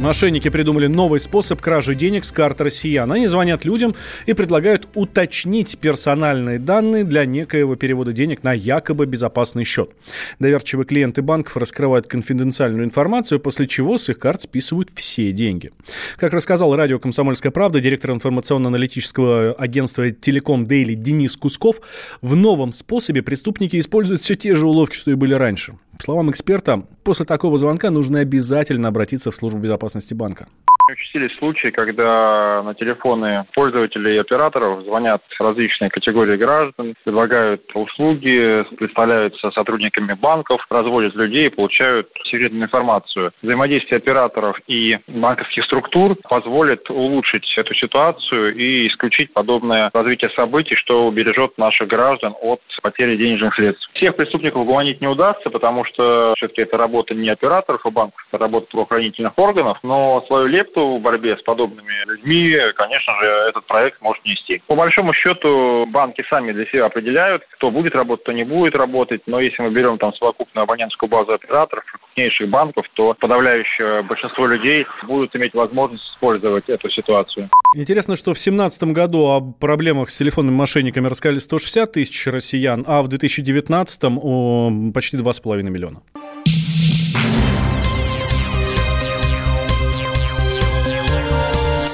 Мошенники придумали новый способ кражи денег с карт россиян. Они звонят людям и предлагают уточнить персональные данные для некоего перевода денег на якобы безопасный счет. Доверчивые клиенты банков раскрывают конфиденциальную информацию, после чего с их карт списывают все деньги. Как рассказал радио «Комсомольская правда» директор информационно-аналитического агентства «Телеком Дейли» Денис Кусков, в новом способе преступники используют все те же уловки, что и были раньше. По словам эксперта, после такого звонка нужно обязательно обратиться в службу безопасности банка. Участились случаи, когда на телефоны пользователей и операторов звонят различные категории граждан, предлагают услуги, представляются сотрудниками банков, разводят людей получают секретную информацию. Взаимодействие операторов и банковских структур позволит улучшить эту ситуацию и исключить подобное развитие событий, что убережет наших граждан от потери денежных средств. Всех преступников угомонить не удастся, потому что все-таки это работа не операторов и банков, это работа правоохранительных органов, но свою лепту лепту в борьбе с подобными людьми, конечно же, этот проект может нести. По большому счету, банки сами для себя определяют, кто будет работать, кто не будет работать. Но если мы берем там совокупную абонентскую базу операторов, крупнейших банков, то подавляющее большинство людей будут иметь возможность использовать эту ситуацию. Интересно, что в 2017 году о проблемах с телефонными мошенниками рассказали 160 тысяч россиян, а в 2019 о почти 2,5 миллиона.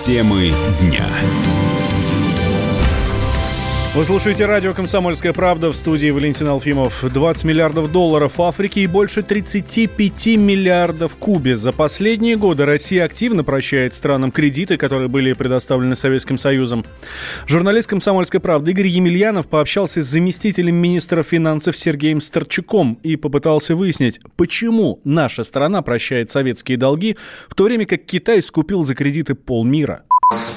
Темы дня. Вы слушаете радио «Комсомольская правда» в студии Валентин Алфимов. 20 миллиардов долларов в Африке и больше 35 миллиардов Кубе. За последние годы Россия активно прощает странам кредиты, которые были предоставлены Советским Союзом. Журналист «Комсомольской правды» Игорь Емельянов пообщался с заместителем министра финансов Сергеем Старчуком и попытался выяснить, почему наша страна прощает советские долги, в то время как Китай скупил за кредиты полмира.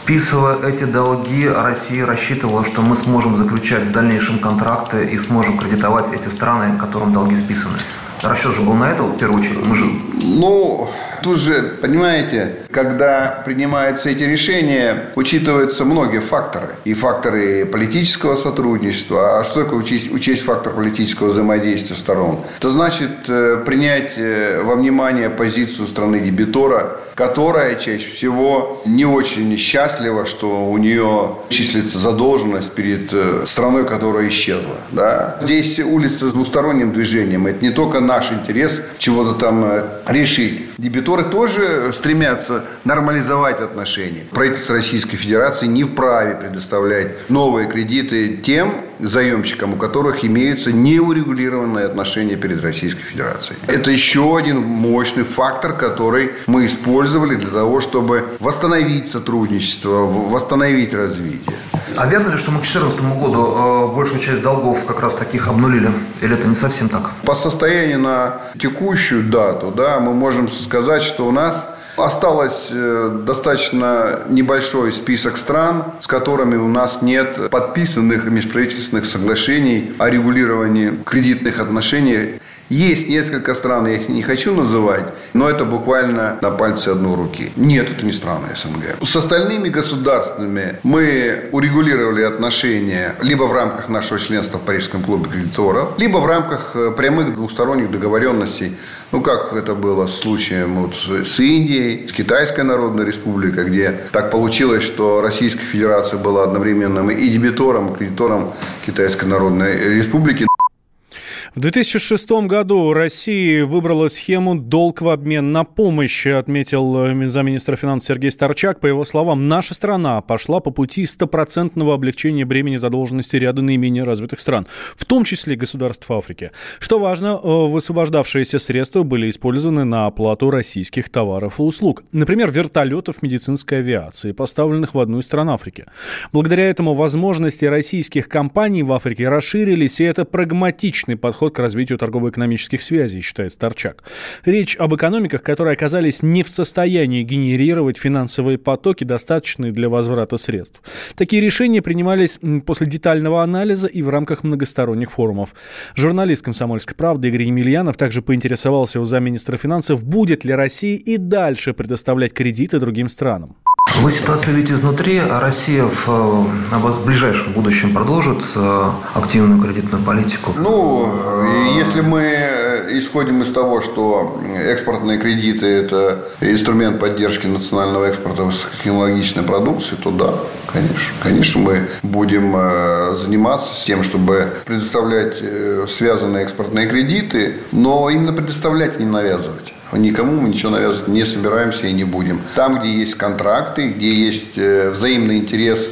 Списывая эти долги, Россия рассчитывала, что мы сможем заключать в дальнейшем контракты и сможем кредитовать эти страны, которым долги списаны. Расчет же был на это в первую очередь. Мы же... Ну, Тут же, понимаете, когда принимаются эти решения, учитываются многие факторы. И факторы политического сотрудничества. А что такое учесть, учесть фактор политического взаимодействия сторон? Это значит э, принять э, во внимание позицию страны дебитора, которая чаще всего не очень счастлива, что у нее числится задолженность перед э, страной, которая исчезла. Да? Здесь улица с двусторонним движением. Это не только наш интерес чего-то там решить. Дебитор Кредиторы тоже стремятся нормализовать отношения. Правительство Российской Федерации не вправе предоставлять новые кредиты тем заемщикам, у которых имеются неурегулированные отношения перед Российской Федерацией. Это еще один мощный фактор, который мы использовали для того, чтобы восстановить сотрудничество, восстановить развитие. А верно ли, что мы к 2014 году э, большую часть долгов как раз таких обнулили? Или это не совсем так? По состоянию на текущую дату, да, мы можем сказать, что у нас Осталось э, достаточно небольшой список стран, с которыми у нас нет подписанных межправительственных соглашений о регулировании кредитных отношений есть несколько стран, я их не хочу называть, но это буквально на пальце одной руки. Нет, это не страны СНГ. С остальными государствами мы урегулировали отношения либо в рамках нашего членства в Парижском клубе кредиторов, либо в рамках э, прямых двусторонних договоренностей, ну, как это было с случаем вот с Индией, с Китайской Народной Республикой, где так получилось, что Российская Федерация была одновременно и дебитором, и кредитором Китайской Народной Республики. В 2006 году Россия выбрала схему «долг в обмен на помощь», отметил э, замминистра финансов Сергей Старчак. По его словам, наша страна пошла по пути стопроцентного облегчения бремени задолженности ряда наименее развитых стран, в том числе государств Африки. Что важно, э, высвобождавшиеся средства были использованы на оплату российских товаров и услуг. Например, вертолетов медицинской авиации, поставленных в одну из стран Африки. Благодаря этому возможности российских компаний в Африке расширились, и это прагматичный подход подход к развитию торгово-экономических связей, считает Старчак. Речь об экономиках, которые оказались не в состоянии генерировать финансовые потоки, достаточные для возврата средств. Такие решения принимались после детального анализа и в рамках многосторонних форумов. Журналист «Комсомольской правды» Игорь Емельянов также поинтересовался у замминистра финансов, будет ли Россия и дальше предоставлять кредиты другим странам. Вы ситуацию видите изнутри, а Россия в, э, в ближайшем будущем продолжит э, активную кредитную политику? Ну, если мы исходим из того, что экспортные кредиты – это инструмент поддержки национального экспорта высокотехнологичной продукции, то да, конечно. Конечно, мы будем э, заниматься тем, чтобы предоставлять э, связанные экспортные кредиты, но именно предоставлять, а не навязывать. Никому мы ничего навязывать не собираемся и не будем. Там, где есть контракты, где есть э, взаимный интерес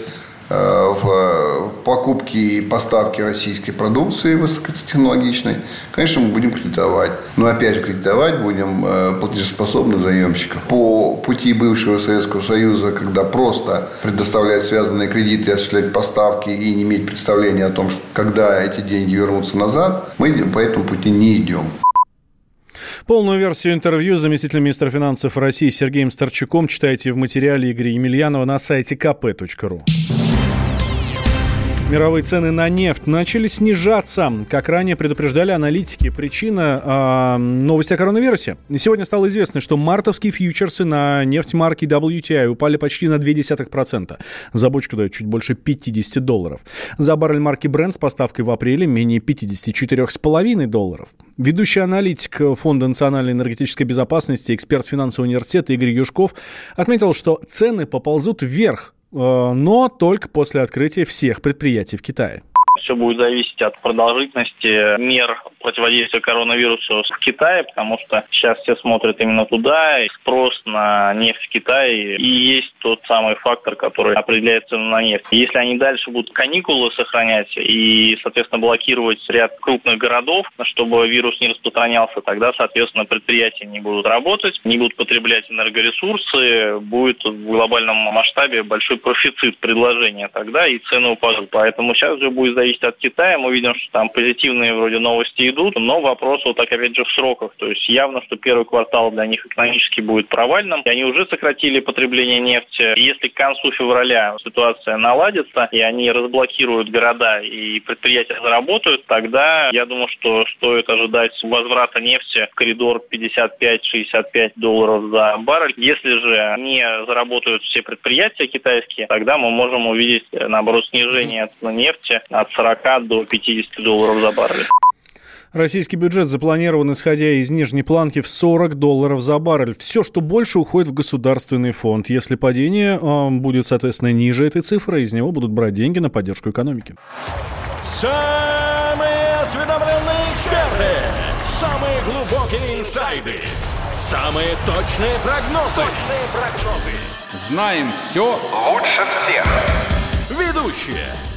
Э, в покупке и поставке российской продукции высокотехнологичной, конечно, мы будем кредитовать. Но опять же, кредитовать будем э, платежеспособных заемщиков. По пути бывшего Советского Союза, когда просто предоставлять связанные кредиты, осуществлять поставки и не иметь представления о том, что когда эти деньги вернутся назад, мы по этому пути не идем. Полную версию интервью с заместителем министра финансов России Сергеем Старчуком читайте в материале Игоря Емельянова на сайте kp.ru. Мировые цены на нефть начали снижаться. Как ранее предупреждали аналитики, причина э, новости о коронавирусе. Сегодня стало известно, что мартовские фьючерсы на нефть марки WTI упали почти на 0,2%. За бочку дают чуть больше 50 долларов. За баррель марки Brent с поставкой в апреле менее 54,5 долларов. Ведущий аналитик Фонда национальной энергетической безопасности, эксперт финансового университета Игорь Юшков отметил, что цены поползут вверх но только после открытия всех предприятий в Китае. Все будет зависеть от продолжительности мер противодействия коронавирусу в Китае, потому что сейчас все смотрят именно туда, и спрос на нефть в Китае и есть тот самый фактор, который определяет цену на нефть. Если они дальше будут каникулы сохранять и, соответственно, блокировать ряд крупных городов, чтобы вирус не распространялся, тогда, соответственно, предприятия не будут работать, не будут потреблять энергоресурсы, будет в глобальном масштабе большой профицит предложения тогда, и цены упадут. Поэтому сейчас же будет зависеть от Китая. Мы видим, что там позитивные вроде новости идут, но вопрос вот так опять же в сроках. То есть явно, что первый квартал для них экономически будет провальным. И они уже сократили потребление нефти. Если к концу февраля ситуация наладится, и они разблокируют города и предприятия заработают, тогда я думаю, что стоит ожидать возврата нефти в коридор 55-65 долларов за баррель. Если же не заработают все предприятия китайские, тогда мы можем увидеть, наоборот, снижение цены нефти от 40 до 50 долларов за баррель. Российский бюджет запланирован, исходя из нижней планки, в 40 долларов за баррель. Все, что больше, уходит в государственный фонд. Если падение э, будет, соответственно, ниже этой цифры, из него будут брать деньги на поддержку экономики. Самые осведомленные эксперты, самые глубокие инсайды, самые точные прогнозы. Точные прогнозы. Знаем все лучше всех. Ведущие.